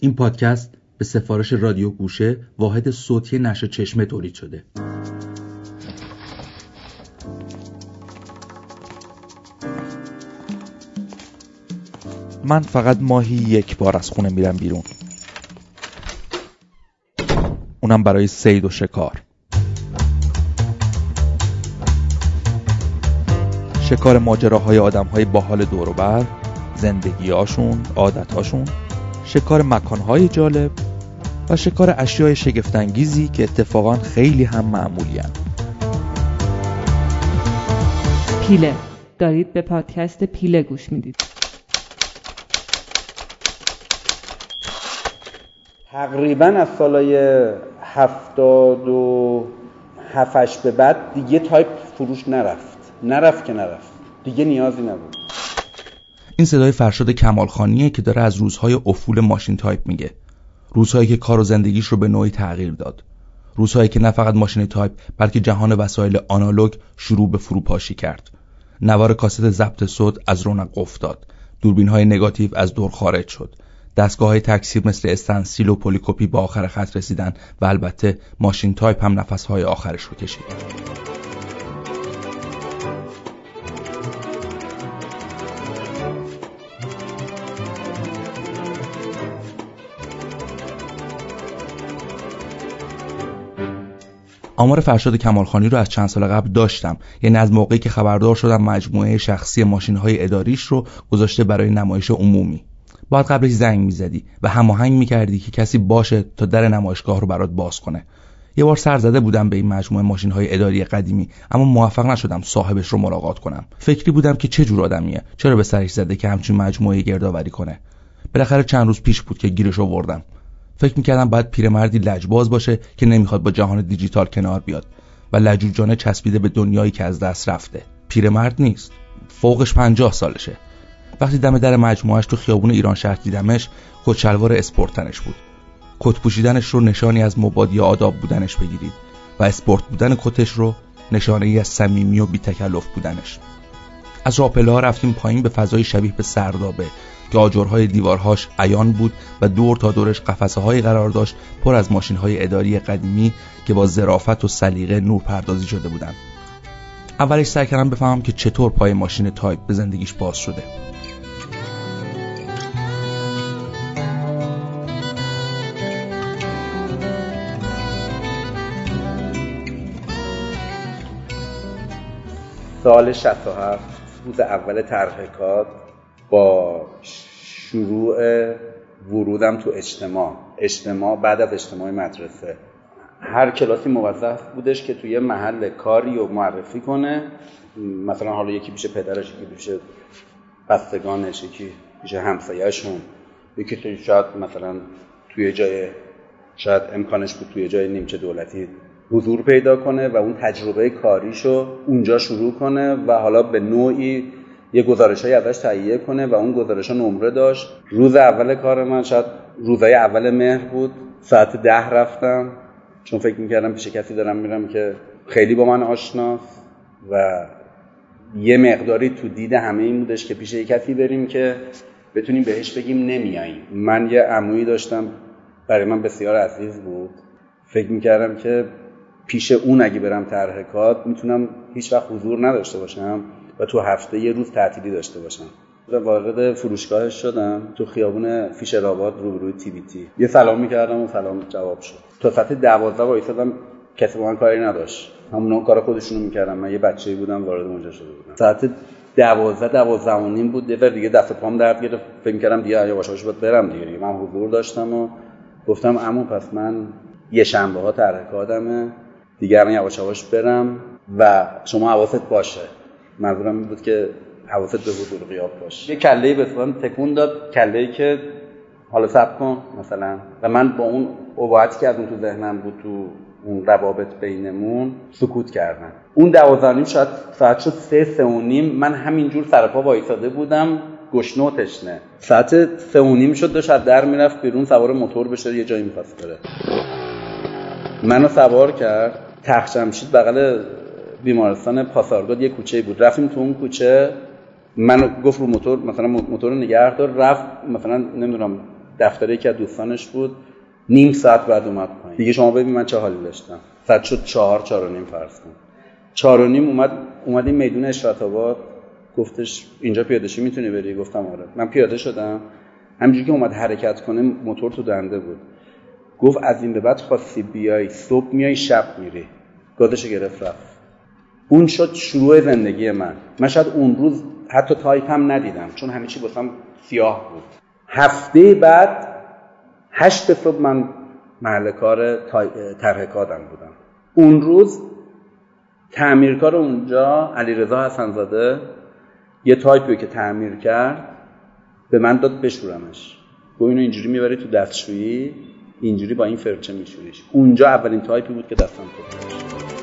این پادکست به سفارش رادیو گوشه واحد صوتی نشر چشمه تولید شده. من فقط ماهی یک بار از خونه میرم بیرون. اونم برای سید و شکار. شکار ماجراهای آدمهای باحال دور زندگیهاشون عادتهاشون. شکار مکانهای جالب و شکار اشیای شگفتانگیزی که اتفاقا خیلی هم معمولی هم. پیله. دارید به پادکست پیله گوش می‌دید. تقریبا از سالای هفتاد و هفتش به بعد دیگه تایپ فروش نرفت. نرفت که نرفت. دیگه نیازی نبود. این صدای فرشاد کمالخانیه که داره از روزهای افول ماشین تایپ میگه. روزهایی که کار و زندگیش رو به نوعی تغییر داد. روزهایی که نه فقط ماشین تایپ بلکه جهان وسایل آنالوگ شروع به فروپاشی کرد. نوار کاست ضبط صوت از رونق افتاد. دوربین های نگاتیو از دور خارج شد. دستگاه های تکثیر مثل استنسیل و پلی‌کپی به آخر خط رسیدن و البته ماشین تایپ هم نفس های آخرش رو کشید. آمار فرشاد کمالخانی رو از چند سال قبل داشتم. یعنی از موقعی که خبردار شدم مجموعه شخصی ماشین های اداریش رو گذاشته برای نمایش عمومی. باید قبلش زنگ می‌زدی و هماهنگ می‌کردی که کسی باشه تا در نمایشگاه رو برات باز کنه. یه بار سر زده بودم به این مجموعه ماشین های اداری قدیمی اما موفق نشدم صاحبش رو ملاقات کنم. فکری بودم که چه جور آدمیه چرا به سرش زده که همچین مجموعه گردآوری کنه. بالاخره چند روز پیش بود که گیرش آوردم. فکر می‌کردم باید پیرمردی لجباز باشه که نمی‌خواد با جهان دیجیتال کنار بیاد و لجوجانه چسبیده به دنیایی که از دست رفته. پیرمرد نیست. فوقش پنجاه سالشه. وقتی دم در مجموعش تو خیابون ایران شهر دیدمش کتشلوار اسپورتنش بود. کت پوشیدنش رو نشانی از مبادی آداب بودنش بگیرید و اسپورت بودن کتش رو نشانه ای از صمیمی و بیتکلف بودنش. از راپله ها رفتیم پایین به فضای شبیه به سردابه. که آجرهای دیوارهاش عیان بود و دور تا دورش قفسه های قرار داشت پر از ماشین های اداری قدیمی که با ظرافت و سلیقه نور پردازی شده بودند. اولش سعی کردم بفهمم که چطور پای ماشین تایپ به زندگیش باز شده. سال 67 روز اول طرح با شروع ورودم تو اجتماع. اجتماع بعد از اجتماع مدرسه. هر کلاسی موظف بودش که توی محل کاری رو معرفی کنه. مثلا حالا یکی پیش پدرش یکی پیش بستگانش یکی پیش همسایهشون. یکی شاید مثلا توی جای شاید امکانش بود توی جای نیمچه دولتی حضور پیدا کنه و اون تجربه کاریشو اونجا شروع کنه و حالا به نوعی یه گزارش های ازش تهیه کنه و اون گزارش ها نمره داشت. روز اول کار من شاید روزای اول مهر بود. ساعت ده رفتم. چون فکر می‌کردم پیش کسی دارم میرم که خیلی با من آشناست و یه مقداری تو دید همه این بودش که پیش یه کسی بریم که بتونیم بهش بگیم نمیاییم. من یه عمویی داشتم. برای من بسیار عزیز بود. فکر می‌کردم که پیش اون اگه برم طرح کار می‌تونم هیچ وقت حضور نداشته باشم. و تو هفته یه روز تعطیلی داشته باشم. وارد فروشگاهش شدم. تو خیابون فیشر آباد روبروی تی بی تی. یه سلام می‌کردم و سلام جواب شد. تا ساعت دوازده وایسادم کسی با من کاری نداشت. همون کار خودشونو می‌کردم. من یه بچه بودم وارد اونجا شده بودم. ساعت دوازده دوازده و نیم بود. یه دیگه دست پام درد گرفت. فکر می‌کردم دیگه یواش یواش باید برم دیگه. من حضور داشتم و گفتم اما پس من یه شنبه ها ترکادمه دیگه الان یواش یواش برم و شما حواست باشه. منظورم این بود که حواست به حضور غیاب باش یه کله به تکون داد کله که حالا سب کن مثلا. و من با اون اباعتی که از اون تو ذهنم بود تو اون روابط بینمون سکوت کردم. اون دوازانیم شاید ساعت شد سه سه و نیم. من همینجور سرپا وایساده بودم. گشنه و تشنه. ساعت سه و نیم شد داشت در می‌رفت بیرون سوار موتور بشه یه جایی می‌خواست بره. منو سوار کرد. تخت بغل بیمارستان پاسارگاد یه کوچه بود. رفتیم تو اون کوچه من گفت رو موتور مثلا موتور نگه دار رفت مثلا نمی‌دونم دفتر یکی از دوستانش بود. نیم ساعت بعد اومد پایین. دیگه شما ببین من چه حالی داشتم. ساعت شد چهار چهار و نیم فرض کن. چهار و نیم اومد اومدیم میدون اشرت آباد. گفتش اینجا پیاده شی می‌تونی بری؟ گفتم آره. من پیاده شدم. همینجوری که اومد حرکت کنه موتور تو دنده بود. گفت از این به بعد خواستی بیای صبح میای شب میری. گازش گرفت رفت. اون شد شروع زندگی من. من شاید اون روز حتی تایپ هم ندیدم چون همه چی واسم سیاه بود. هفته بعد هشت صبح من محل کار ترهکادم بودم. اون روز تعمیرکار اونجا علیرضا حسنزاده یه تایپی که تعمیر کرد به من داد بشورمش. گفت اینو اینجوری می‌بری تو دستشویی اینجوری با این فرچه میشوریش. اونجا اولین تایپی بود که دستم خودش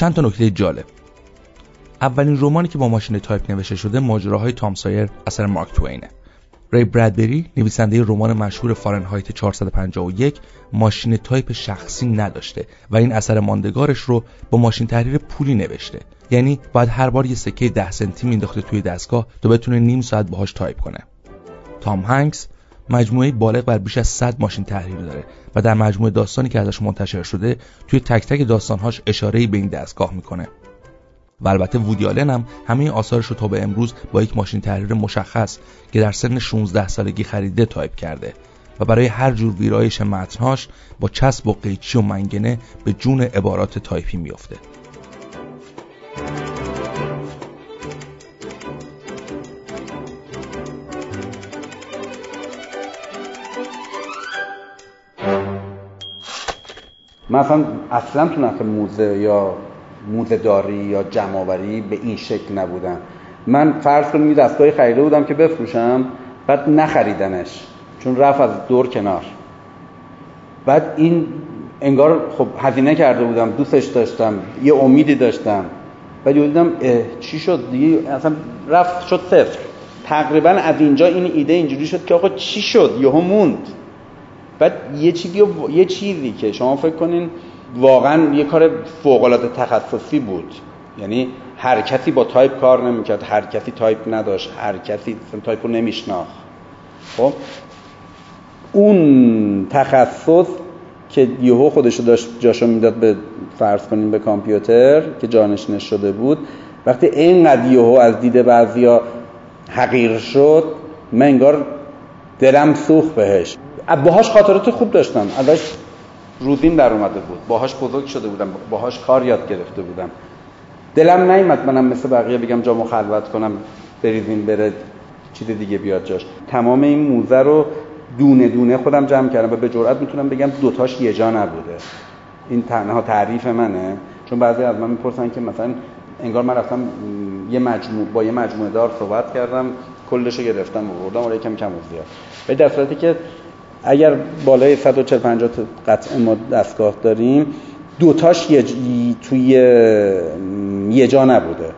چند تا نکته جالب. اولین رمانی که با ماشین تایپ نوشته شده ماجراهای تام سایر اثر مارک توینه. ری برادبری نویسنده رمان مشهور فارنهایت 451 ماشین تایپ شخصی نداشته و این اثر ماندگارش رو با ماشین تحریر پولی نوشته. یعنی باید هر بار یه سکه 10 سنتی مینداخته توی دستگاه تا بتونه نیم ساعت باهاش تایپ کنه. تام هنکس مجموعه بالغ بر بیش از 100 ماشین تحریر داره و در مجموعه داستانی که ازش منتشر شده توی تک تک داستانهاش اشاره‌ای به این دستگاه می‌کنه. و البته وودی آلن هم همه آثارش رو تا به امروز با یک ماشین تحریر مشخص که در سن 16 سالگی خریده تایپ کرده و برای هر جور ویرایش متنهاش با چسب و قیچی و منگنه به جون عبارات تایپی میافته. مثلا اصلا تو نقل موزه یا موزه داری یا جمعآوری به این شکل نبودن من فرض کنم یه دستگاهی خریده بودم که بفروشم بعد نخریدنش چون رفت از دور کنار. بعد این انگار خب هزینه کرده بودم دوستش داشتم یه امیدی داشتم. بعد دیدم چی شد؟ دیگه اصلا رفت شد صفر. تقریبا از اینجا این ایده اینجوری شد که آقا چی شد؟ یهو موند. بعد یه چیزی یه چیزی که شما فکر کنین واقعا یه کار فوق العاده تخصصی بود. یعنی هر کسی با تایپ کار نمی‌کرد هر کسی تایپ نداشت هر کسی تایپ رو نمیشناخت. خب؟ اون تخصص که یهو خودش رو داشت جاشو می‌داد به فرض کنیم به کامپیوتر که جانشینش شده بود وقتی اینقدر یهو از دیده بعضیا حقیر شد من انگار دلم سوخت بهش. باهاش خاطرات خوب داشتم. ازش روزیم در اومده بود. باهاش بزرگ شده بودم. باهاش کار یاد گرفته بودم. دلم نیومد منم مثل بقیه بگم جامو خلوت کنم بریزیم بره چیز دیگه بیاد جاش. تمام این موزه رو دونه دونه خودم جمع کردم و به جرئت می‌تونم بگم دوتاش یه جا نبوده. این تنها تعریف منه. چون بعضی از من می‌پرسن که مثلا انگار من رفتم یه مجموع با یه مجموعه دار صحبت کردم کلش گرفتم و بردم یکم کم زیاد. به در صورتی که اگر بالای 140 50 تا قطعه ما دستگاه داریم دوتاش یه توی یه جا نبوده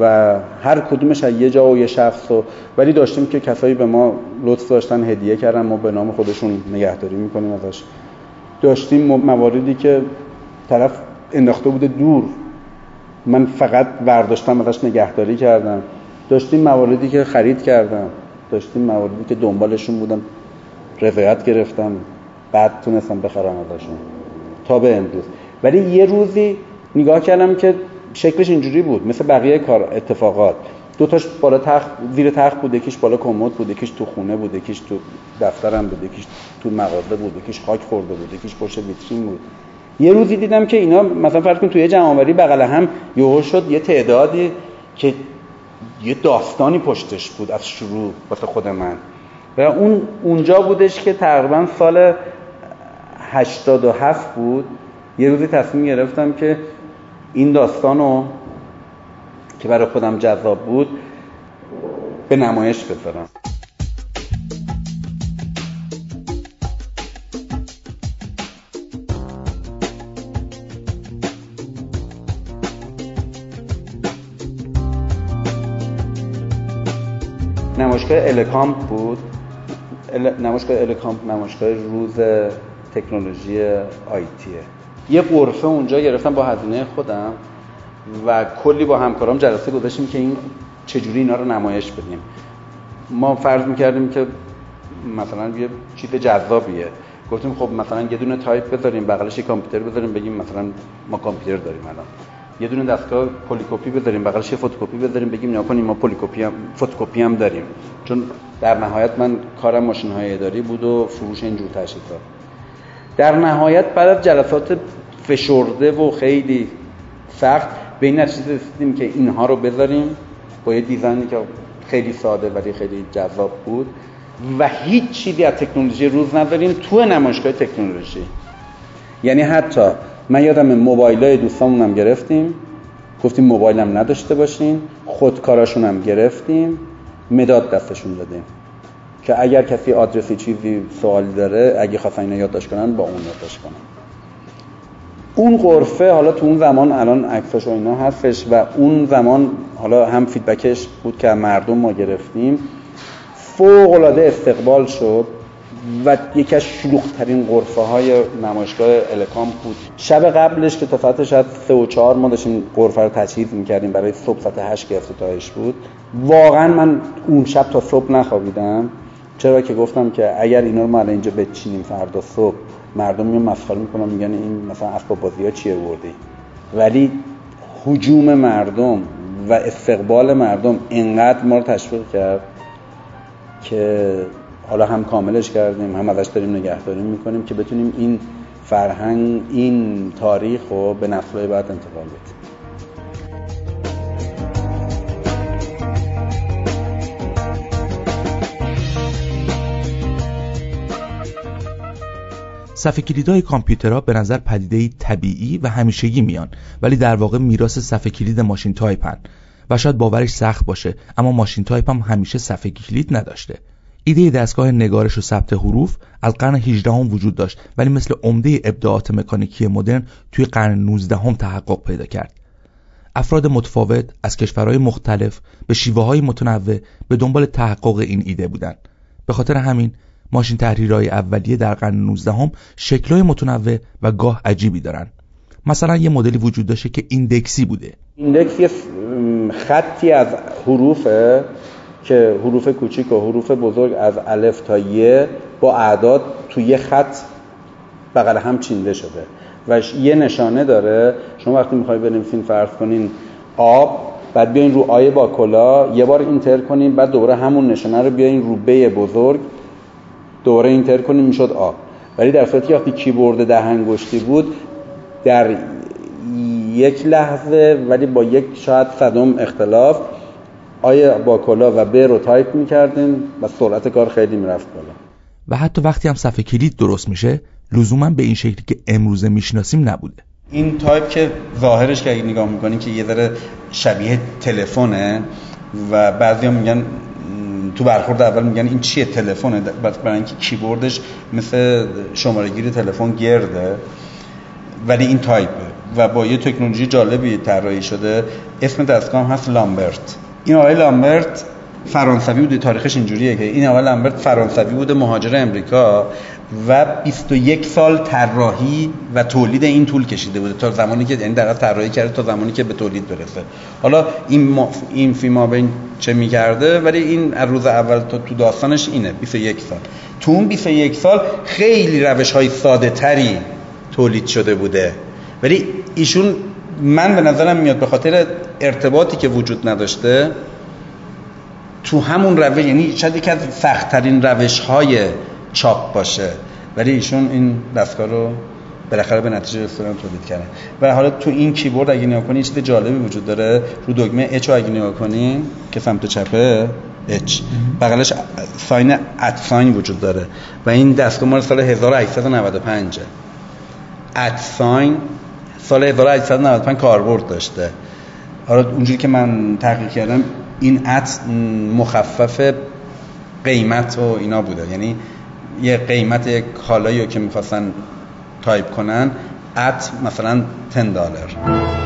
و هر کدومش از یه جا و یه شخص و ولی داشتیم که کسایی به ما لطف داشتن هدیه کردن ما به نام خودشون نگهداری می‌کنیم ازش. داشتیم مواردی که طرف انداخته بوده دور. من فقط برداشتم ازش نگهداری کردم. داشتیم مواردی که خرید کردم. داشتیم مواردی که دنبالشون بودم. رضایت گرفتم بعد تونستم بخرم ازشون. تا به امروز. ولی یه روزی نگاه کردم که شکلش اینجوری بود مثل بقیه کار اتفاقات. دو تاش بالا تخت زیر تخت بود یکیش بالا کمد بود یکیش تو خونه بود یکیش تو دفترم بود یکیش تو مغازه بود یکیش خاک خورده بود یکیش پشت ویترین بود. یه روزی دیدم که اینا مثلا فرض کن توی جمعآوری بغل هم یهو شد یه تعدادی که یه داستانی پشتش بود از شروع واسه خود من. و اون اونجا بودش که تقریبا سال 87 بود. یه روزی تصمیم گرفتم که این داستانو که برای خودم جذاب بود به نمایش بذارم. نمایشگاه الکامپ بود. نمایشگاه الکامپ نمایشگاه روز تکنولوژی IT یه یه غرفه اونجا گرفتم با هزینه خودم و کلی با همکارام جلسه گذاشتیم که این چجوری اینا رو نمایش بدیم. ما فرض می‌کردیم که مثلا یه چیز جذابیه. گفتیم خب مثلا یه دونه تایپ بذاریم بغلش یه کامپیوتر بذاریم بگیم مثلا ما کامپیوتر داریم الان. یه دونه دستگاه پلیکوپی بذاریم بغلش یه فتوکپی بذاریم بگیم نکنیم ما پلیکوپی هم فتوکپی هم داریم. چون در نهایت من کارم ماشین های اداری بود و فروش اینجور تجهیزات در نهایت بعد از جلسات فشرده و خیلی سخت به این نتیجه رسیدیم که اینها رو بذاریم با یه دیزاینی که خیلی ساده ولی خیلی جذاب بود و هیچ چیزی از تکنولوژی روز نداریم تو نمایشگاه تکنولوژی. یعنی حتی من یادم موبایل های دوستامون هم گرفتیم. گفتیم موبایل هم نداشته باشین. خودکاراشون هم گرفتیم. مداد دستشون دادیم. که اگر کسی آدرسی چیزی سوالی داره اگه خواستن اینو یادداشت کنن با اون یادداشت کنن. اون قرفه حالا تو اون زمان الان عکساش و اینا هستش و اون زمان حالا هم فیدبکش بود که مردم ما گرفتیم. فوق العاده استقبال شد. و یکی از شلوغ ترین غرفه های نمایشگاه الکام بود. شب قبلش که تا ساعت شاید سه و چهار ما داشتیم غرفه رو تجهیز می‌کردیم برای صبح ساعت هشت که افتتاحش بود. واقعا من اون شب تا صبح نخوابیدم. چرا که گفتم که اگر اینا رو ما اینجا بچینیم فردا صبح مردم میان مسخره می‌کنن میگن این مثلا اسباب بازی ها چیه بردی ولی حجوم مردم و استقبال مردم اینقدر ما رو تشویق کرد که حالا هم کاملش کردیم هم ازش داریم نگهداری می‌کنیم که بتونیم این فرهنگ این تاریخ رو به نسل‌های بعد انتقال بدیم. صفحه کلیدهای کامپیوترها به نظر پدیده طبیعی و همیشگی میان ولی در واقع میراث صفحه کلید ماشین تایپن و شاید باورش سخت باشه اما ماشین تایپ هم همیشه صفحه کلید نداشته. ایده دستگاه نگارش و ثبت حروف از قرن 18 هم وجود داشت ولی مثل عمده ابداعات مکانیکی مدرن توی قرن 19 هم تحقق پیدا کرد. افراد متفاوت از کشورهای مختلف به شیوه های متنوع به دنبال تحقق این ایده بودند. به خاطر همین ماشین تحریرهای اولیه در قرن 19 هم شکلهای متنوع و گاه عجیبی دارن مثلا یه مدلی وجود داشته که ایندکسی بوده. ایندکس یه خطی از حروفه که حروف کوچیک و حروف بزرگ از الف تا یه با اعداد توی یه خط بغل هم چینده شده. و یه نشانه داره. شما وقتی می‌خوای بنویسین فرض کنین آب بعد بیاین رو آی با کلاه یه بار enter کنین بعد دوباره همون نشانه رو بیاین رو ب بزرگ دوباره enter کنین می‌شد آ. ولی در صورتی که وقتی کیبورد ده انگشتی بود در یک لحظه ولی با یک شاید صدم اختلاف آی با کلاه و ب رو تایپ می‌کردیم و سرعت کار خیلی می‌رفت بالا؟ و حتی وقتی هم صفحه کلید درست میشه لزوما به این شکلی که امروزه می‌شناسیم نبوده. این تایپ که ظاهرش که اگه نگاه می‌کنی که یه ذره شبیه تلفنه و بعضی هم میگن تو برخورد اول میگن این چیه تلفنه؟ برای اینکه کیبوردش مثل شماره گیر تلفن گرده ولی این تایپه. و با یه تکنولوژی جالبی طراحی شده. اسم دستگاه هم هست لامبرت. این آقای لامبرت فرانسوی بوده تاریخش اینجوریه که این آقای لامبرت فرانسوی بوده مهاجر امریکا و 21 سال طراحی و تولید این طول کشیده بوده تا زمانی که یعنی در طراحی کرده تا زمانی که به تولید برسه. حالا این ما این فیلم بین چه می‌کرده؟ ولی این از روز اول تا تو داستانش اینه 21 سال. تو اون 21 سال خیلی روش های ساده تری تولید شده بوده. ولی ایشون من به نظرم میاد به خاطر ارتباطی که وجود نداشته تو همون روش یعنی شاید یکی از سختترین روش های چاپ باشه. ولی ایشون این دستگاه رو بالاخره به نتیجه رسیدن تولید کردن و حالا تو این کیبورد اگه نگاه کنی چیز جالبی وجود داره. رو دکمه اچ اگه نگاه کنی که سمت چپه اچ بغلش ساین ات ساین وجود داره. و این دستگاه مال سال 1895 ات ساین سال 1895 کاربرد داشته. حالا اونجوری که من تحقیق کردم این at مخفف قیمت و اینا بوده. یعنی یه قیمت کالایی که می‌خواستن تایپ کنن at مثلا 10 دلار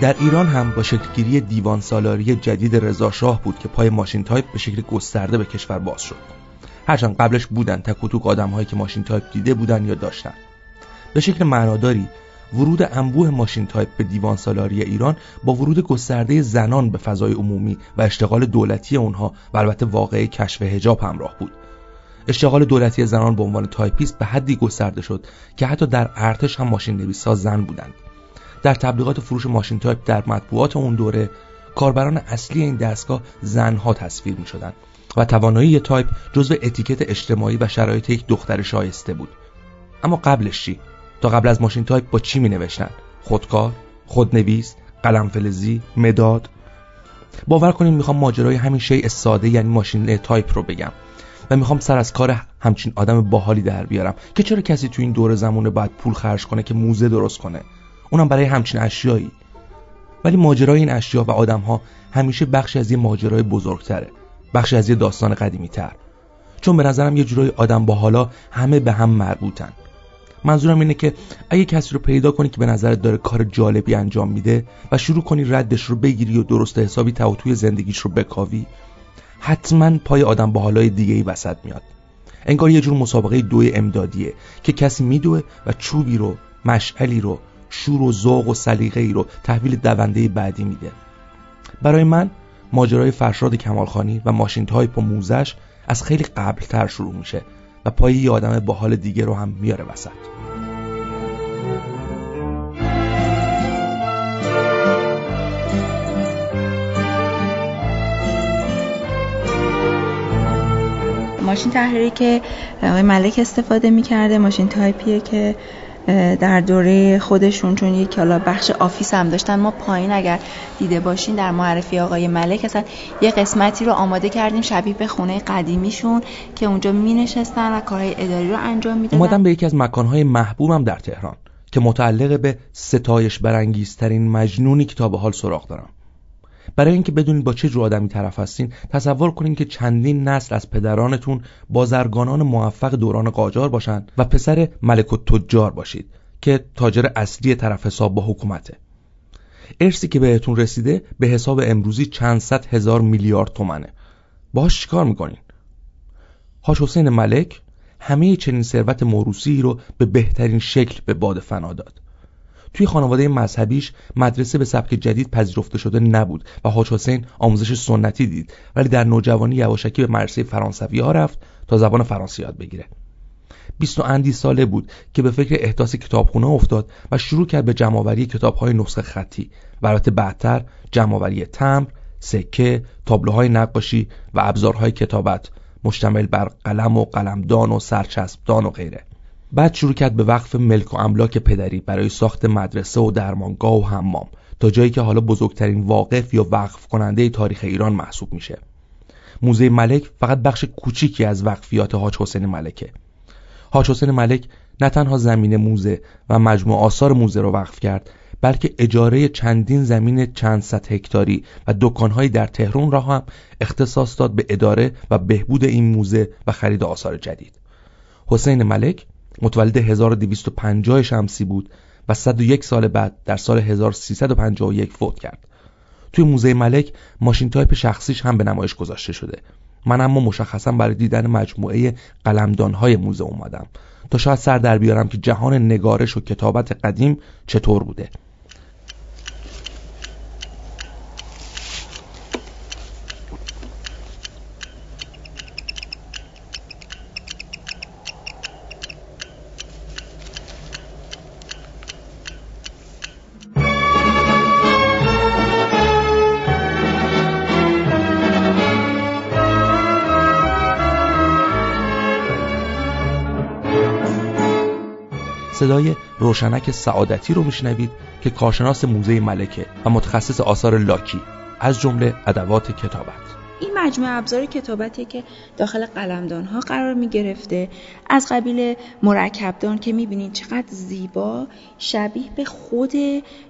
در ایران هم با شکلگیری دیوان سالاری جدید رضاشاه بود که پای ماشین تایپ به شکل گسترده به کشور باز شد. هرچند قبلش بودن تک و توک آدمهایی که ماشین تایپ دیده بودن یا داشتن. به شکل معناداری ورود انبوه ماشین تایپ به دیوان سالاری ایران با ورود گسترده زنان به فضای عمومی و اشتغال دولتی اونها و البته واقعه کشف هجاب همراه بود. اشتغال دولتی زنان به عنوان تایپیست به حدی گسترده شد که حتی در ارتش هم ماشین نویسا زن بودند. در تبلیغات فروش ماشین تایپ در مطبوعات اون دوره کاربران اصلی این دستگاه زنها تصویر می شدن و توانایی تایپ جزو اتیکت اجتماعی و شرایط یک دختر شایسته بود. اما قبلش چی؟ تا قبل از ماشین تایپ با چی می نوشتن خودکار خودنویس قلم فلزی مداد؟ باور کنین می‌خوام ماجرای همین شیء ساده یعنی ماشین تایپ رو بگم و می‌خوام سر از کار همچین آدم باحالی در بیارم که چرا کسی تو این دور زمونه باید پول خرج کنه که موزه درست کنه؟ اونم برای همچین اشیایی. ولی ماجرای این اشیا و آدم ها همیشه بخش از یه ماجرای بزرگتره. بخش از یه داستان قدیمی تر چون به نظرم یه جورای آدم با حالا همه به هم مربوطن. منظورم اینه که اگه کسی رو پیدا کنی که به نظرت داره کار جالبی انجام میده و شروع کنی ردش رو بگیری و درست حسابی تو توی زندگیش رو بکاوی حتما پای آدم با حالای دیگه ای وسط میاد. انگار یه جور مسابقه دوی امدادیه که کسی میدوه و چوبی رو مشعلی رو شور و ذوق و سلیقه ای رو تحویل دونده بعدی میده. برای من ماجرای فرشاد کمالخانی و ماشین تایپ و موزش از خیلی قبلتر شروع میشه و پای یه آدم با حال دیگه رو هم میاره وسط. ماشین تحریری که آقای ملک استفاده می‌کرده ماشین تایپیه که در دوره خودشون چون یک حالا بخش office هم داشتن. ما پایین اگر دیده باشین در معرفی آقای ملک اصلا یه قسمتی رو آماده کردیم شبیه به خونه قدیمیشون که اونجا می نشستن و کارهای اداری رو انجام می‌دادن. اومدم به یکی از مکانهای محبوبم در تهران که متعلق به ستایش برانگیزترین مجنونی که تا به حال سراغ دارم برای اینکه بدونید با چه جور آدمی طرف هستین تصور کنین که چندین نسل از پدرانتون بازرگانان موفق دوران قاجار باشند و پسر ملک تجار باشید که تاجر اصلی طرف حساب با حکومته. ارسی که بهتون رسیده به حساب امروزی چند صد هزار میلیارد تومنه. باش چیکار می‌کنین؟ هاش حسین ملک همه چنین ثروت موروسی رو به بهترین شکل به باد فنا داد. توی خانواده مذهبیش مدرسه به سبک جدید پذیرفته شده نبود و حاج حسین آموزش سنتی دید. ولی در نوجوانی یواشکی به مدرسه فرانسوی ها رفت تا زبان فرانسه یاد بگیره. بیست و اندی ساله بود که به فکر احداث کتابخونه افتاد و شروع کرد به جمعآوری کتابهای نسخه خطی و البته بعدتر جمعآوری تمر، سکه، تابلوهای نقاشی و ابزارهای کتابت مشتمل بر قلم و قلمدان و سرچسبدان و غیره. بعد شروع کرد به وقف ملک و املاک پدری برای ساخت مدرسه و درمانگاه و حمام تا جایی که حالا بزرگترین واقف یا وقف کننده تاریخ ایران محسوب میشه. موزه ملک فقط بخش کوچیکی از وقفیات حاج حسین ملکه. حاج حسین ملک نه تنها زمین موزه و مجموع آثار موزه رو وقف کرد بلکه اجاره چندین زمین چند صد هکتاری و دکانهایی در تهران را هم اختصاص داد به اداره و بهبود این موزه و خرید آثار جدید. حسین ملک متولد 1250 شمسی بود و 101 سال بعد در سال 1351 فوت کرد. توی موزه ملک ماشین تایپ شخصیش هم به نمایش گذاشته شده. من اما مشخصا برای دیدن مجموعه قلمدانهای موزه اومدم تا شاید سر در بیارم که جهان نگارش و کتابت قدیم چطور بوده. روشنک سعادتی رو میشنوید که کارشناس موزه ملکه و متخصص آثار لاکی از جمله ادوات کتابت. این مجموعه ابزار کتابتی که داخل قلمدان ها قرار می گرفته از قبیل مرکبدان که می بینید چقدر زیبا شبیه به خود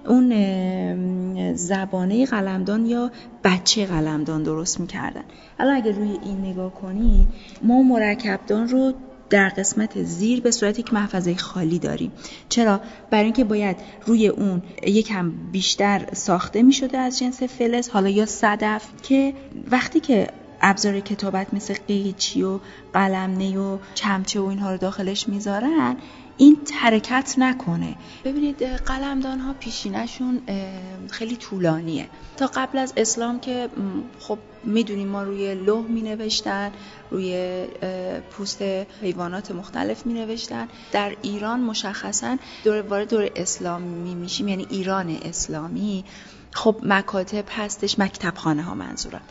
اون زبانه قلمدان یا بچه قلمدان درست می کردن الان اگر روی این نگاه کنید ما مرکبدان رو در قسمت زیر به صورت یک محفظه خالی داریم. چرا؟ برای اینکه باید روی اون یکم بیشتر ساخته می شده از جنس فلز حالا یا صدف که وقتی که ابزار کتابت مثل قیچی و قلمنه و چمچه و اینها رو داخلش می‌ذارن این حرکت نکنه. ببینید قلمدان ها پیشینشون خیلی طولانیه. تا قبل از اسلام که خب می‌دونیم ما روی لوح می نوشتن روی پوست حیوانات مختلف می نوشتن در ایران مشخصا دور وارد دور اسلامی میشیم یعنی ایران اسلامی. خب مکاتب هستش مکتب خانه ها منظورم.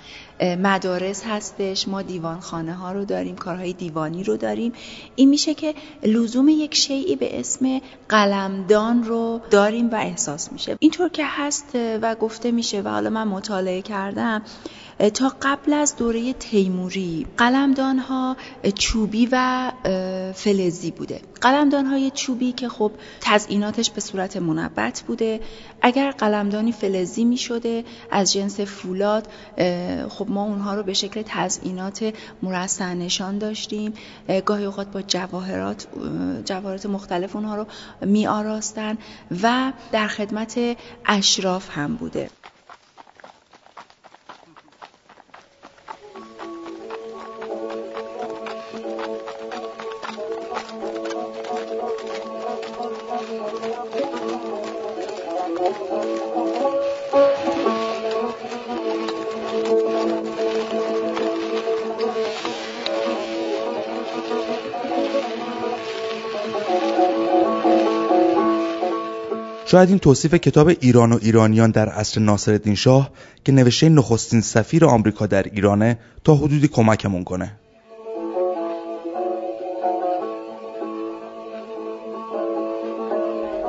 مدارس هستش. ما دیوان خانه ها رو داریم کارهای دیوانی رو داریم. این میشه که لزوم یک شیعی به اسم قلمدان رو داریم و احساس میشه. اینطور که هست و گفته میشه و حالا من مطالعه کردم تا قبل از دوره تیموری قلمدان ها چوبی و فلزی بوده. قلمدان های چوبی که خب تزئیناتش به صورت منبت بوده. اگر قلمدانی فلزی می شده از جنس فولاد خب ما اونها رو به شکل تزئینات مرصع نشان داشتیم. گاهی اوقات با جواهرات جواهرات مختلف اونها رو می آراستن و در خدمت اشراف هم بوده. شاید این توصیف کتاب ایران و ایرانیان در عصر ناصرالدین شاه که نوشته نخستین سفیر آمریکا در ایرانه تا حدودی کمکمون کنه.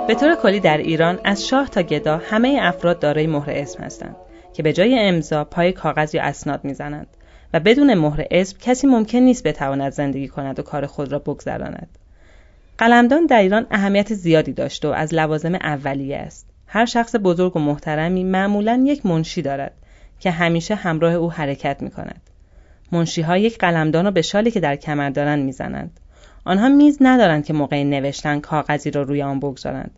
به طور کلی در ایران از شاه تا گدا همه افراد دارای مهر اسم هستند که به جای امضا پای کاغذ یا اسناد می‌زنند و بدون مهر اسم کسی ممکن نیست بتواند زندگی کند و کار خود را بگذراند. قلمدان در ایران اهمیت زیادی داشته و از لوازم اولیه است. هر شخص بزرگ و محترمی معمولا یک منشی دارد که همیشه همراه او حرکت می کند. منشی ها یک قلمدان را به شالی که در کمر دارند می‌زنند. آنها میز ندارند که موقع نوشتن کاغذی را روی آن بگذارند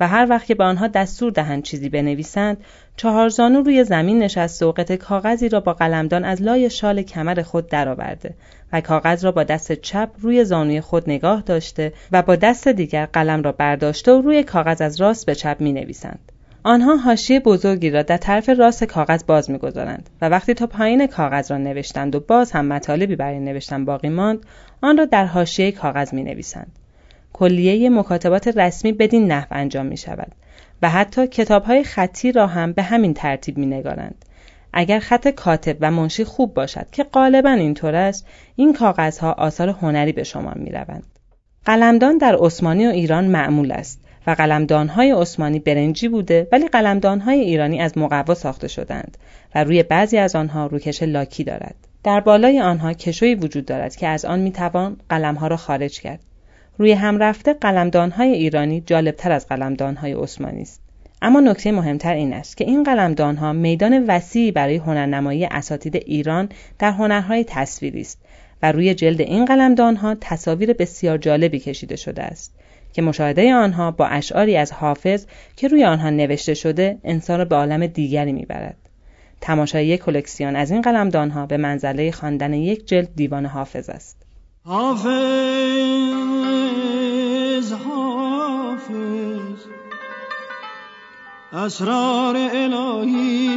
و هر وقت که به آنها دستور دهند چیزی بنویسند چهار زانو روی زمین نشسته و قطع کاغذی را با قلمدان از لای شال کمر خود درآورده و کاغذ را با دست چپ روی زانوی خود نگاه داشته و با دست دیگر قلم را برداشته و روی کاغذ از راست به چپ می نویسند. آنها حاشیه بزرگی را در طرف راست کاغذ باز می‌گذارند و وقتی تا پایین کاغذ را نوشتند و باز هم مطالبی برای نوشتن باقی ماند آن را در حاشیه کاغذ می نویسند. کلیه مکاتبات رسمی بدین نحو انجام می شود و حتی کتاب های خطی را هم به همین ترتیب می نگارند. اگر خط کاتب و منشی خوب باشد که غالبا اینطور است این کاغذها آثار هنری به شما می روند. قلمدان در عثمانی و ایران معمول است و قلمدانهای عثمانی برنجی بوده ولی قلمدانهای ایرانی از مقوا ساخته شدند و روی بعضی از آنها روکش لاکی دارد. در بالای آنها کشویی وجود دارد که از آن می‌توان قلمها را خارج کرد. روی هم رفته قلمدانهای ایرانی جالبتر از قلمدانهای عثمانی است. اما نکته مهمتر این است که این قلمدانها میدان وسیعی برای هنرنمایی اساتید ایران در هنرهای تصویری است و روی جلد این قلمدانها تصاویر بسیار جالبی کشیده شده است که مشاهده آنها با اشعاری از حافظ که روی آنها نوشته شده انسان را به عالم دیگری می‌برد. تماشای یک کلکسیون از این قلمدانها به منزله خواندن یک جلد دیوان حافظ است. حافظ اسرار الهی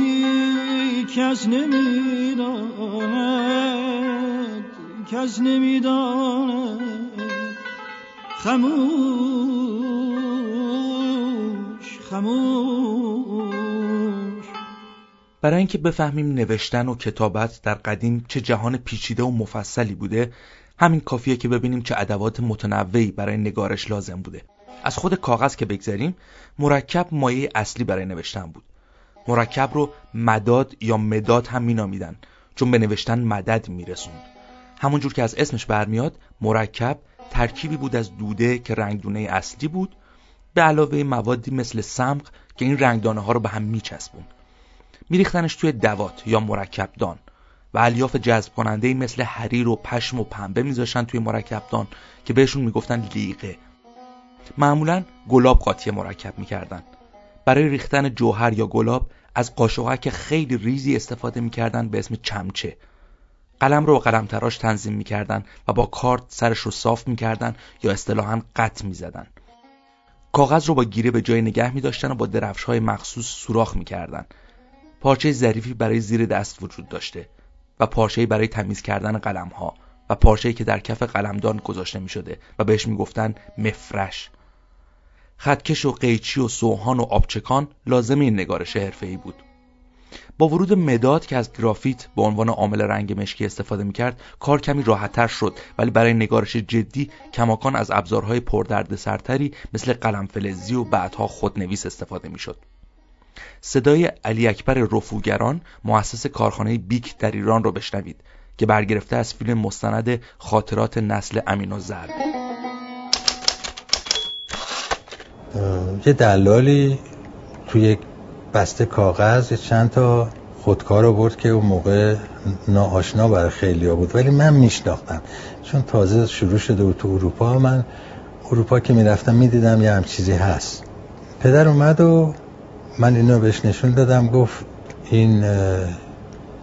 کس نمی‌داند کس نمی‌داند. خموش خموش برای اینکه بفهمیم نوشتن و کتابت در قدیم چه جهان پیچیده و مفصلی بوده همین کافیه که ببینیم چه ادوات متنوعی برای نگارش لازم بوده. از خود کاغذ که بگذریم مرکب مایه اصلی برای نوشتن بود. مرکب رو مداد یا مداد هم مینامیدن چون به نوشتن مدد میرسوند. همونجور که از اسمش برمیاد مرکب ترکیبی بود از دوده که رنگدونه اصلی بود به علاوه موادی مثل سمق که این رنگدانه ها رو به هم میچسبوند میریختنش توی دوات یا مرکب دان و الیاف جذب کننده مثل حریر و پشم و پنبه میذاشتن توی مرکبدان که بهشون می‌گفتن لیقه. معمولا گلاب قاطی مرکب می‌کردن. برای ریختن جوهر یا گلاب از قاشقک خیلی ریزی استفاده می‌کردن به اسم چمچه. قلم رو با قلم تراش تنظیم می‌کردن و با کارت سرش رو صاف می‌کردن یا اصطلاحا قط می‌زدن. کاغذ رو با گیره به جای نگه میداشتن و با درفش های مخصوص سوراخ می‌کردن. پارچه ظریفی برای زیر دست وجود داشته و پارچه‌ای برای تمیز کردن قلم ها و پارچه‌ای که در کف قلمدان گذاشته می شده و بهش می‌گفتن مفرش. خطکش و قیچی و سوهان و آبچکان لازم این نگارش حرفه‌ای بود. با ورود مداد که از گرافیت به عنوان عامل رنگ مشکی استفاده می‌کرد کار کمی راحتتر شد. ولی برای نگارش جدی کماکان از ابزارهای پردرد سرتری مثل قلم فلزی و بعدها خودنویس استفاده می‌شد. صدای علی اکبر رفوگران مؤسس کارخانه بیک در ایران رو بشنوید که برگرفته از فیلم مستند خاطرات نسل امین و زر یه دلالی توی بسته کاغذ چند تا خودکار آورد که اون موقع ناآشنا برای خیلی بود. ولی من میشناختم. چون تازه شروع شده بود تو اروپا من اروپا که می‌رفتم می‌دیدم یه هم چیزی هست. پدر اومد و من اینو بهش نشون دادم. گفت این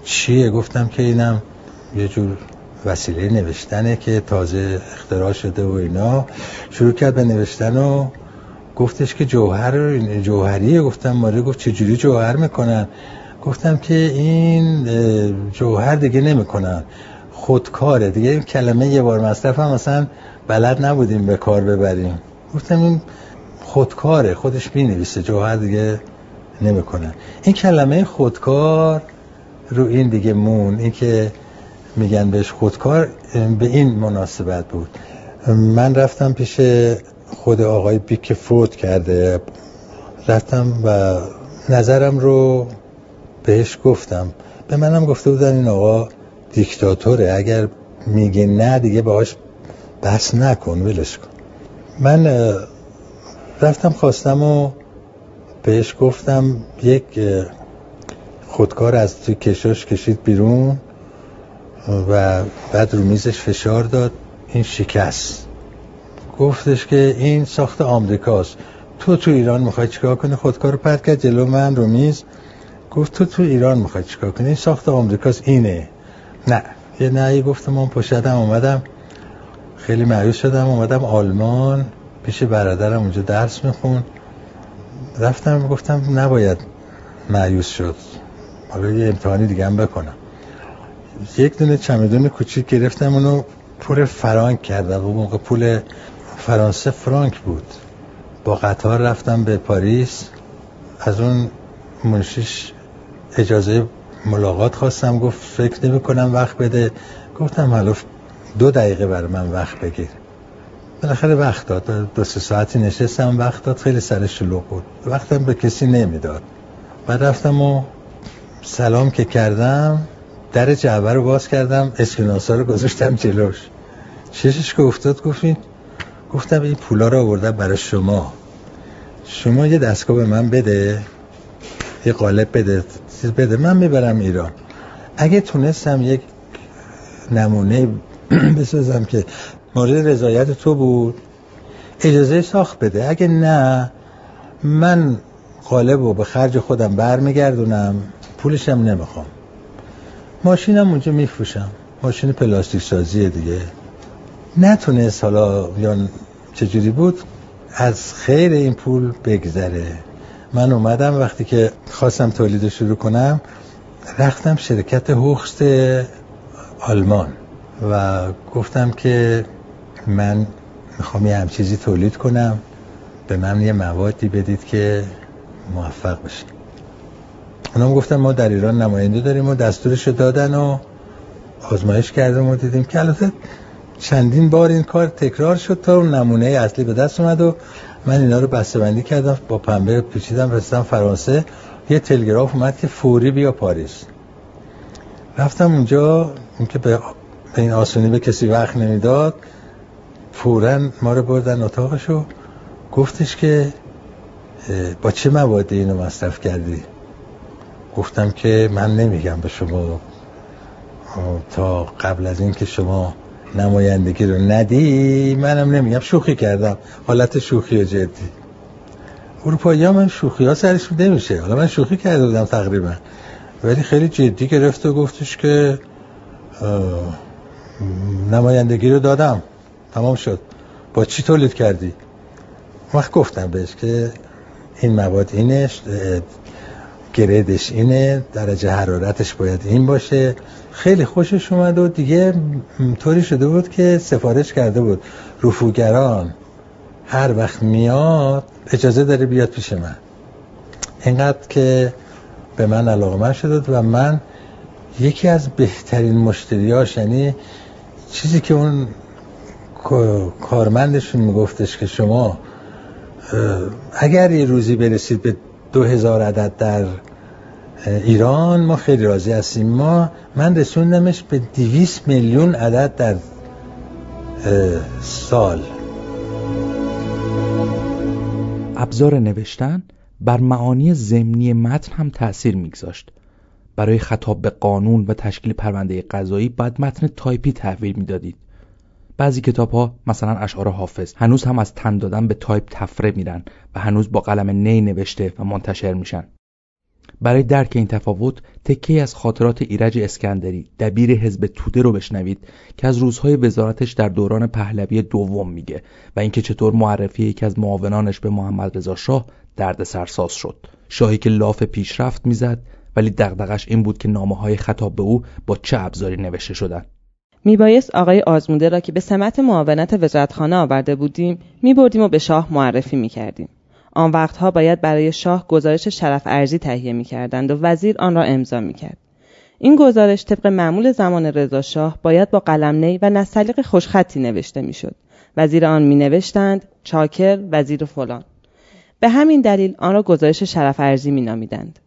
چیه؟ گفتم که اینم یه جور وسیله نوشتنه که تازه اختراع شده و اینا. شروع کرد به نوشتن و گفتش که جوهر جوهریه. گفتم ماره گفت چجوری جوهر می‌کنن؟ گفتم که این جوهر دیگه نمی‌کنن خودکاره. دیگه این کلمه یه بار مصرف هم مثلا بلد نبودیم به کار ببریم. گفتم این خودکاره خودش بینویسه جوهر دیگه نمی‌کنن این کلمه خودکار رو این دیگه مون این که میگن بهش خودکار به این مناسبت بود. من رفتم پیش خود آقای بیک فوت کرده. رفتم و نظرم رو بهش گفتم. به منم گفته بودن این آقا دیکتاتوره. اگر میگه نه دیگه باهاش بحث نکن ولش کن. من رفتم خواستم و بهش گفتم یک خودکار از توی کشاش کشید بیرون و بعد رو میزش فشار داد. این شکست. گفتش که این ساخت آمریکاست. تو تو ایران می‌خوای چیکار کنی؟ خودکار رو پرد کرد جلو من رو میز. گفت تو تو ایران می‌خوای چیکار کنی؟ این ساخت آمریکاست اینه. نه. یه نه گفتم من پشتم اومدم. خیلی معیوس شدم اومدم آلمان. پیش برادرم اونجا درس میخون رفتم گفتم نباید معیوس شد. حالا یه امتحانی دیگه هم بکنم. یک دونه چمدون کوچیک گرفتم اونو پر فرانک کردم. اون موقع پول فرانسه فرانک بود. با قطار رفتم به پاریس. از اون منشیش اجازه ملاقات خواستم گفت فکر نمی کنم وقت بده. گفتم حالا دو دقیقه برای من وقت بگیر. بالاخره وقت داد. دو سه ساعتی نشستم وقت داد. خیلی سر شلوغ بود. وقتم به کسی نمی‌داد. بعد رفتم و سلام که کردم در جعبه رو باز کردم. اسکناسا رو گذاشتم جلوش. چشش که افتاد گفتین گفتم این پولا رو آوردم برای شما. شما یه دستگاه به من بده یه قالب بده چیز بده من می‌برم ایران. اگه تونستم یک نمونه بسازم که مورد رضایت تو بود اجازه ساخت بده. اگه نه من قالب رو به خرج خودم برمیگردونم پولشم نمی‌خوام. ماشینم اونجا میفروشم. ماشین پلاستیک سازیه دیگه. نتونست حالا یا چجوری بود؟ از خیر این پول بگذره. من اومدم وقتی که خواستم تولید شروع کنم رفتم شرکت هوخست آلمان و گفتم که من می‌خوام یه هم چیزی تولید کنم. به من یه موادی بدید که موفق بشیم اونم گفتن ما در ایران نماینده داریم و دستورش دادن و آزمایش کردیم و دیدیم که البته چندین بار این کار تکرار شد تا اون نمونه اصلی به دست اومد و من اینا رو بسته کردم با پنبه پیچیدم رسیدم فرانسه. یه تلگراف اومد که فوری بیا پاریس. رفتم اونجا اون که به این آسونی به کسی وقت نمی‌داد فورا ما رو بردن اتاقشو. گفتش که با چه موادی اینو مصرف کردی؟ گفتم که من نمیگم به شما. تا قبل از اینکه شما نمایندگی رو ندی منم نمیگم شوخی کردم. حالت شوخی و جدی. اروپایی ها من شوخی ها سرش نمیشه. حالا من شوخی کرده بودم تقریبا. ولی خیلی جدی گرفت و گفتش که نمایندگی رو دادم. تمام شد. با چی تولید کردی؟ وقت گفتم بهش که این مواد اینش گریدش اینه درجه حرارتش باید این باشه. خیلی خوشش اومد و دیگه طوری شده بود که سفارش کرده بود. رفوگران هر وقت میاد اجازه داره بیاد پیش من. اینقدر که به من علاقه من شده و من یکی از بهترین مشتریاش یعنی چیزی که اون کارمندشون میگفتش که شما اگر یه روزی برسید به دو هزار عدد در ایران ما خیلی راضی هستیم. ما من رسوندمش به دیویس میلیون عدد در سال. ابزار نوشتن بر معانی ضمنی متن هم تأثیر میگذاشت. برای خطاب به قانون و تشکیل پرونده قضایی باید متن تایپی تحویل می‌دادید. بعضی کتاب ها مثلا اشعار حافظ هنوز هم از تن دادن به تایپ طفره میرن و هنوز با قلم نی نوشته و منتشر میشن. برای درک این تفاوت تکه‌ای از خاطرات ایرج اسکندری دبیر حزب توده رو بشنوید که از روزهای وزارتش در دوران پهلوی دوم میگه و اینکه چطور معرفی یکی از معاونانش به محمد رضا شاه درد سرساز شد. شاهی که لاف پیشرفت می‌زد ولی دغدغش این بود که نامه های خطاب به او با چه ابزاری نوشته شدن. میبایست آقای آزموده را که به سمت معاونت وزارتخانه آورده بودیم میبردیم و به شاه معرفی می‌کردیم. آن وقتها باید برای شاه گزارش شرف ارزی تهیه می‌کردند و وزیر آن را امضا می‌کرد. این گزارش طبق معمول زمان رضا شاه باید با قلم نی و نستعلیق خوشخطی نوشته می‌شد. وزیر آن می نوشتند چاکر وزیر فلان. به همین دلیل آن را گزارش شرف ارزی می نامیدند.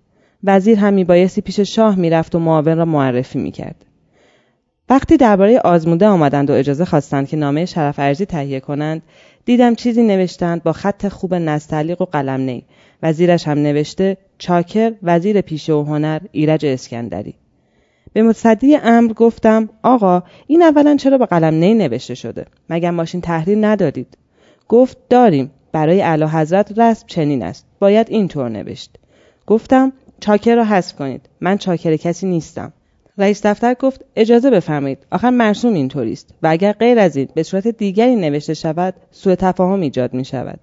وزیر هم میبایستی پیش شاه می‌رفت و معاون را معرفی می‌کرد. وقتی درباره آزموده آمدند و اجازه خواستند که نامه شرف ارزی تهیه کنند دیدم چیزی نوشتند با خط خوب نستعلیق و قلم نی. وزیرش هم نوشته چاکر وزیر پیشه و هنر ایرج اسکندری. به مصدی امر گفتم آقا این اولا چرا با قلم نی نوشته شده؟ مگر ماشین تحریر ندارید؟ گفت داریم. برای اعلی حضرت رسم چنین است. باید اینطور نوشت. گفتم چاکر را حذف کنید. من چاکر کسی نیستم. رئیس دفتر گفت اجازه بفرمایید. آخر مرسوم اینطوری است و اگر غیر از این به صورت دیگری نوشته شود سوء تفاهم ایجاد می شود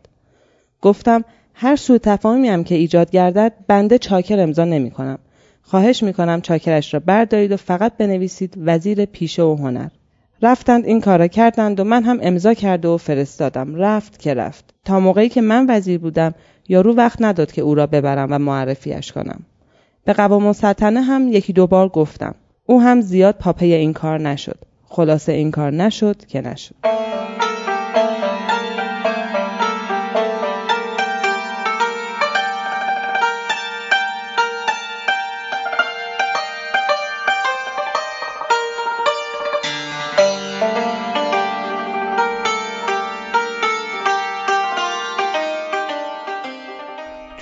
گفتم هر سوء تفاهمی هم که ایجاد گردد بنده چاکر امضا نمی کنم خواهش می کنم چاکرش را بردارید و فقط بنویسید وزیر پیشه و هنر. رفتند این کارا کردند و من هم امضا کرده و فرستادم. رفت که رفت. تا موقعی که من وزیر بودم یارو وقت نداد که او را ببرم و معرفیش کنم. به قوام السلطنه هم یکی دو بار گفتم. او هم زیاد پاپه این کار نشد. خلاصه این کار نشد که نشد.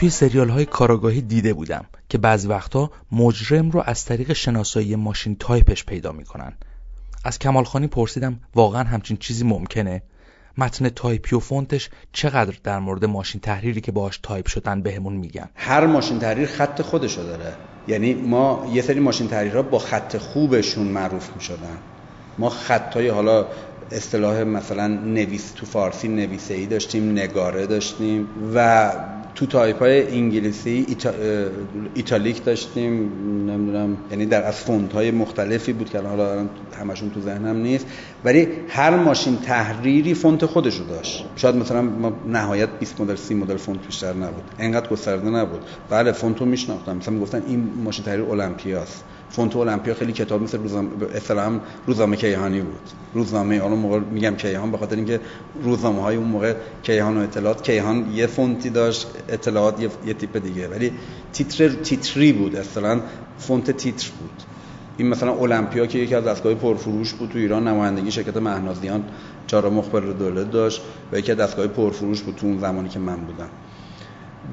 توی سریال های کارآگاهی دیده بودم که بعضی وقتا مجرم رو از طریق شناسایی ماشین تایپش پیدا می‌کنن. از کمالخانی پرسیدم واقعا همچین چیزی ممکنه؟ متن تایپی و فونتش چقدر در مورد ماشین تحریری که باهاش تایپ شدن بهمون میگن؟ هر ماشین تحریر خط خودشو داره. یعنی ما یه سری ماشین تحریرها با خط خوبشون معروف می‌شدن. ما خط‌های حالا اصطلاح مثلا نویس تو فارسی نویسه ای داشتیم نگاره داشتیم و تو تایپ های انگلیسی italic داشتیم نمی‌دونم یعنی در از فونت های مختلفی بود که حالا همشون تو ذهنم نیست. ولی هر ماشین تحریری فونت خودش رو داشت. شاید مثلا ما نهایت 20 مدل 30 مدل فونت بیشتر نبود. انقدر گسترده نبود. بله فونت رو میشناختم. مثلا می‌گفتن این ماشین تحریر المپیاست. فونت المپیا خیلی کتاب مثل روزنامه اصطلاحا روزنامه کیهانی بود. روزنامه اون موقع میگم کیهان به خاطر اینکه روزنامه های اون موقع کیهان و اطلاعات کیهان یه فونتی داشت اطلاعات یه, تیپ دیگه. ولی تیتر تیتری بود اصطلاحا فونت تیتر بود. این مثلا المپیا که یکی از دستگاه پرفروش بود تو ایران نمایندگی شرکت مخبر دولت داشت و یکی از دستگاه پرفروش بود تو اون زمانی که من بودم.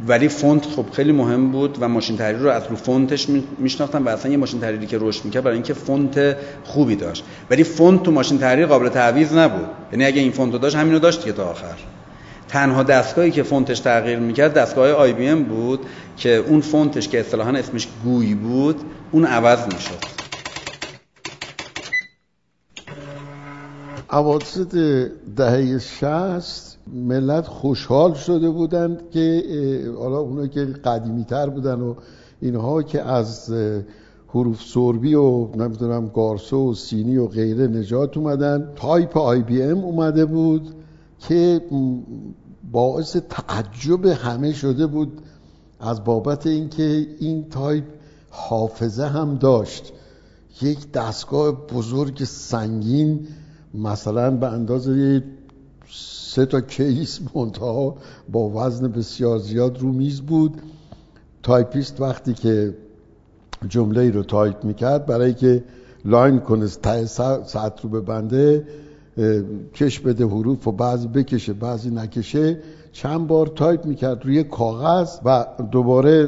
ولی فونت خب خیلی مهم بود و ماشین تحریر رو از رو فونتش میشناختم و اصلا یه ماشین تحریری که رشد می‌کرد برای اینکه فونت خوبی داشت. ولی فونت تو ماشین تحریر قابل تعویض نبود. یعنی اگه این فونت رو داشت همین رو داشت که تا آخر. تنها دستگاهی که فونتش تغییر می‌کرد دستگاه IBM بود که اون فونتش که اصطلاحا اسمش گوی بود اون عوض می‌شد. اواسط دهه شست ملت خوشحال شده بودند که حالا اونایی که قدیمی تر بودن و اینها که از حروف سربی و نمی‌دونم گارسه و سینی و غیره نجات اومدن. تایپ IBM اومده بود که باعث تعجب همه شده بود از بابت اینکه این تایپ حافظه هم داشت. یک دستگاه بزرگ سنگین مثلا به اندازه سه تا کیس منتها با وزن بسیار زیاد رو میز بود. تایپیست وقتی که جمله رو تایپ می‌کرد برای که align کنه ته سطر رو ببنده کش بده حروف و بعضی بکشه بعضی نکشه چند بار تایپ می‌کرد روی کاغذ و دوباره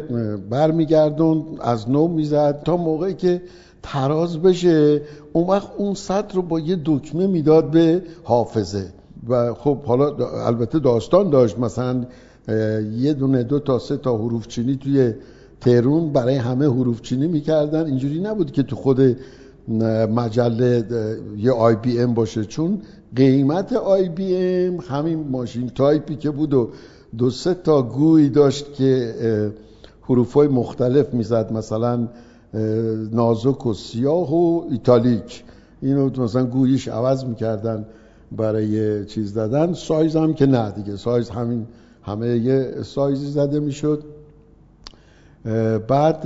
برمی‌گردوند از نو می‌زد تا موقعی که تراز بشه. اون وقت اون سطر رو با یه دکمه می‌داد به حافظه. و خب حالا البته داستان داشت مثلا یه دونه دو تا سه تا حروف چینی توی تهرون برای همه حروف چینی می‌کردن. اینجوری نبود که تو خود مجله یه IBM باشه. چون قیمت IBM همین ماشین تایپی که بود و دو سه تا گوی داشت که حروف های مختلف می‌زد. مثلا نازک و سیاه و italic. اینو مثلا گویش عوض می‌کردن. برای چیز دادن. سایز هم که نه دیگه. سایز همین همه یه سایزی زده می‌شد. بعد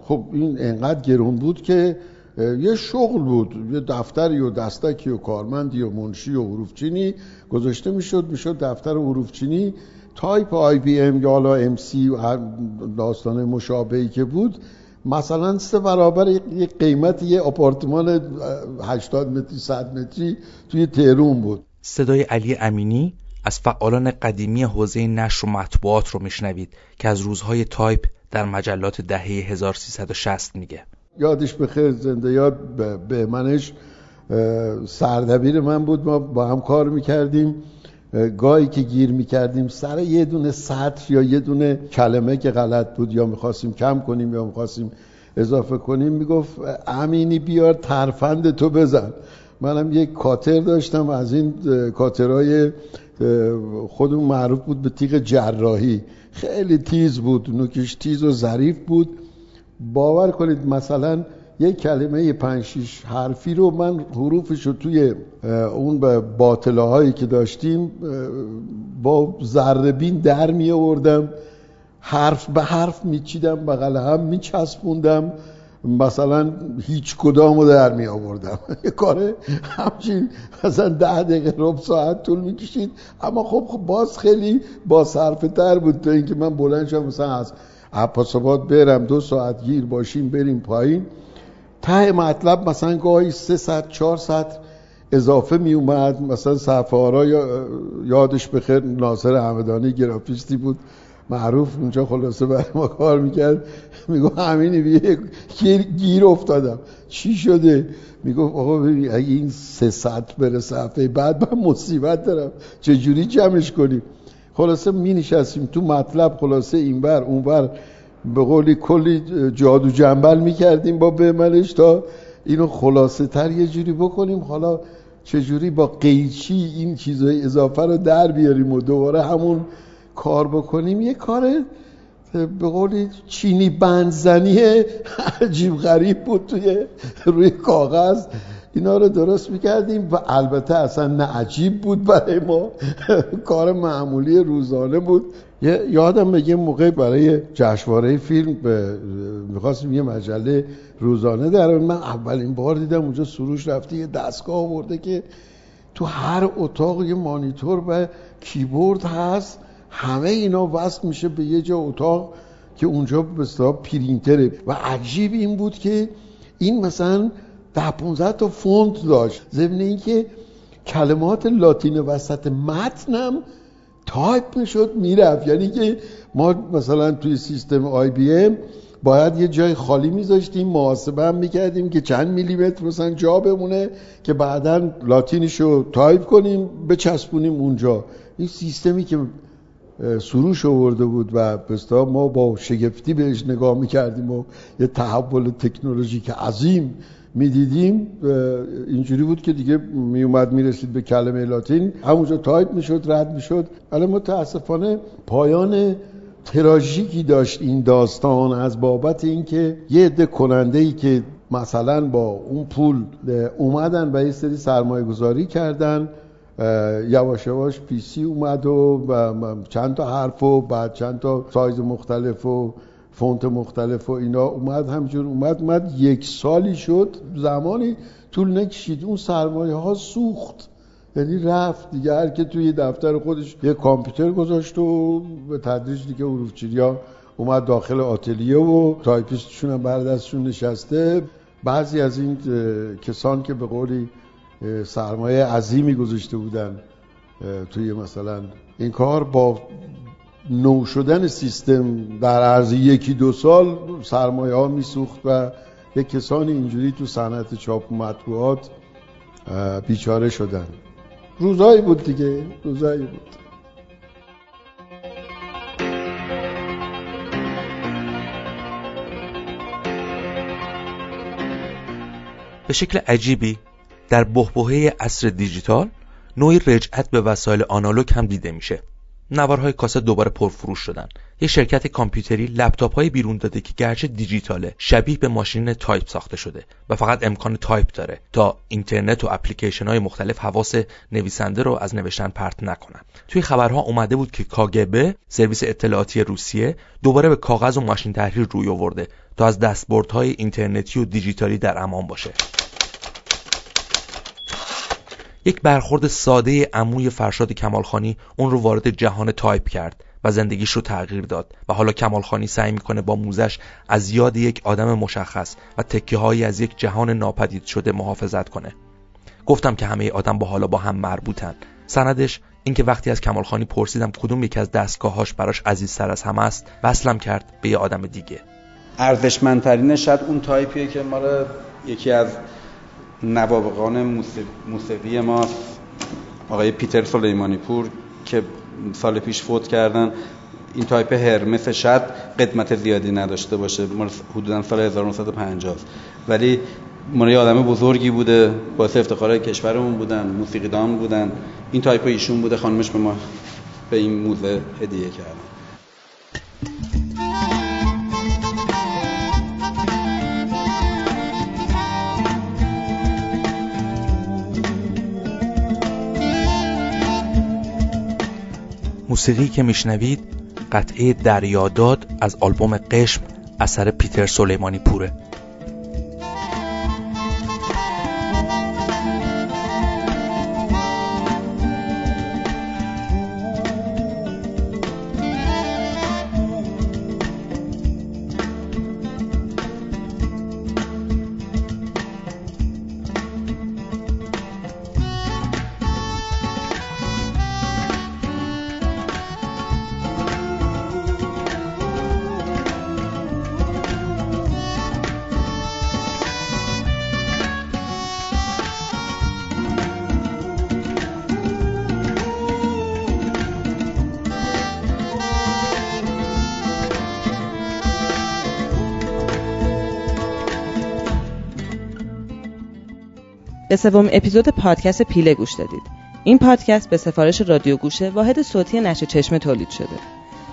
خب این انقدر گرون بود که یه شغل بود. یه دفتری و دستکی و کارمندی و منشی و حروفچینی گذاشته می‌شد. می‌شد دفتر حروفچینی. تایپ IBM یا حالا MC و داستان مشابهی که بود مثلا سه برابر یک قیمت یه آپارتمان 80 متری 100 متری توی تهرون بود. صدای علی امینی از فعالان قدیمی حوزه نشر و مطبوعات رو میشنوید که از روزهای تایپ در مجلات دهه 1360 میگه. یادش به خیر زنده یاد به منش سردبیر من بود. ما با هم کار می‌کردیم. گاهی که گیر می‌کردیم سر یه دونه سطر یا یه دونه کلمه که غلط بود یا می‌خواستیم کم کنیم یا می‌خواستیم اضافه کنیم می‌گفت امینی بیار ترفند تو بزن. منم یک کاتر داشتم از این کاترهای خودمون معروف بود به تیغ جراحی. خیلی تیز بود نوکش تیز و ظریف بود. باور کنید مثلا یک کلمه پنج شیش حرفی رو من حروفش رو توی اون باطله هایی که داشتیم با ذربین در می آوردم حرف به حرف میچیدم بغل هم میچسبوندم مثلا هیچ کدام رو در می آوردم. یه کار همچین مثلا ده دقیقه رب ساعت طول می‌کشید اما خب, خب باز خیلی با صرفه تر بود تا اینکه من بلند شدم مثلا از اپاسابات برم دو ساعت گیر باشیم بریم پایین. ته مطلب مثلا گاهی سه ساعت چهار ساعت اضافه می اومد. مثلا صفحه یادش بخیر ناصر همدانی گرافیستی بود معروف اونجا خلاصه برای ما کار می‌کرد. میگو همینی بیه گیر, افتادم. چی شده؟ میگو آقا ببین اگه این سه ساعت بره صفحه بعد من مصیبت دارم. چجوری جمعش کنیم؟ خلاصه می نشستیم تو مطلب خلاصه اینور اونور. به قولی کلی جادو جنبل می‌کردیم با بهمنش تا اینو خلاصه تر یه جوری بکنیم. حالا چجوری با قیچی این چیزای اضافه رو در بیاریم و دوباره همون کار بکنیم؟ یه کار به قولی چینی بندزنی عجیب غریب بود توی روی کاغذ. اینا رو درست می‌کردیم و البته اصلا نه عجیب بود برای ما. کار معمولی روزانه بود. یادم یه موقع برای جشنواره فیلم می‌خواستیم یه مجله روزانه در من اولین بار دیدم اونجا سروش رفته یه دستگاه آورده که تو هر اتاق یه مانیتور و کیبورد هست. همه اینا وصل میشه به یه جا اتاق که اونجا به پرینتره. و عجیب این بود که این مثلا ده 15 تا فونت داشت. ضمن اینکه کلمات لاتین وسط متنم تایپ می‌شد می‌رفت. یعنی که ما مثلا توی سیستم IBM باید یه جای خالی میذاشتیم محاسبه هم می‌کردیم که چند میلیمتر مثلا جا بمونه که بعدا لاتینیشو تایپ کنیم بچسبونیم اونجا. این سیستمی که سروش آورده بود و بستا ما با شگفتی بهش نگاه می‌کردیم و یه تحول تکنولوژیک عظیم می‌دیدیم اینجوری بود که دیگه میومد می‌رسید به کلمه لاتین. همونجا تایپ می‌شد رد می‌شد. ولی متاسفانه پایان تراژیکی داشت این داستان از بابت اینکه یه عده کننده ای که مثلا با اون پول اومدن و یه سری سرمایه گذاری کردن یواش یواش PC اومد و چند تا حرف و بعد چند تا سایز مختلف و فونت مختلف و اینا اومد همجور اومد اومد یک سالی شد زمانی طول نکشید. اون سرمایه ها سوخت. یعنی رفت دیگه. هر که توی دفتر خودش یه کامپیوتر گذاشت و به تدریج دیگه ها اومد داخل آتلیه و تایپیستشون هم بر نشسته. بعضی از این کسان که به قولی سرمایه عظیمی گذاشته بودن توی مثلا این کار با نو شدن سیستم در عرض یکی دو سال سرمایه ها میسوخت و یک کسانی اینجوری تو صنعت چاپ و مطبوعات بیچاره شدن. روزایی بود دیگه روزایی بود. به شکل عجیبی در بحبوحه عصر دیجیتال نوعی رجعت به وسایل آنالوگ هم دیده میشه. نوارهای کاست دوباره پرفروش شدن. یه شرکت کامپیوتری لپتاپ های بیرون داده که گرچه دیجیتاله شبیه به ماشین تایپ ساخته شده و فقط امکان تایپ داره تا اینترنت و اپلیکیشن های مختلف حواس نویسنده رو از نوشتن پرت نکنن. توی خبرها اومده بود که کاگبه سرویس اطلاعاتی روسیه دوباره به کاغذ و ماشین تحریر روی آورده تا از دستبردهای اینترنتی و دیجیتالی در امان باشه. یک برخورد ساده عموی فرشاد کمالخانی اون رو وارد جهان تایپ کرد و زندگیش رو تغییر داد. و حالا کمالخانی سعی می‌کنه با موزه‌ش از یاد یک آدم مشخص و تکه هایی از یک جهان ناپدید شده محافظت کنه. گفتم که همه آدم باحالا با هم مربوطن. سندش اینکه وقتی از کمالخانی پرسیدم کدوم یکی از دستگاهاش براش عزیزتر از همه است وصلم کرد به یه آدم دیگه. ارزشمندترین شاید اون تایپیه که ما یکی از نوابغ موسیقی ما آقای پیتر سلیمانی پور که سال پیش فوت کردن این تایپ هرمس شاید قدمت زیادی نداشته باشه. حدودا سال 1950 ولی من آدم بزرگی بوده باعث افتخار کشورمون بودن موسیقیدان بودن. این تایپ ایشون بوده خانمش به ما به این موزه هدیه کردن. موسیقی که میشنوید قطعه دریاداد از آلبوم قشم اثر پیتر سلیمانی پوره. به سوم اپیزود پادکست پیله گوش دادید. این پادکست به سفارش رادیو گوشه واحد صوتی نشه چشمه تولید شده.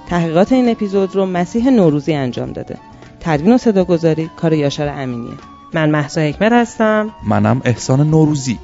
تحقیقات این اپیزود رو مسیح نوروزی انجام داده. تدوین و صداگذاری کار یاشار امینیه. من محسا حکمت هستم. منم احسان نوروزی.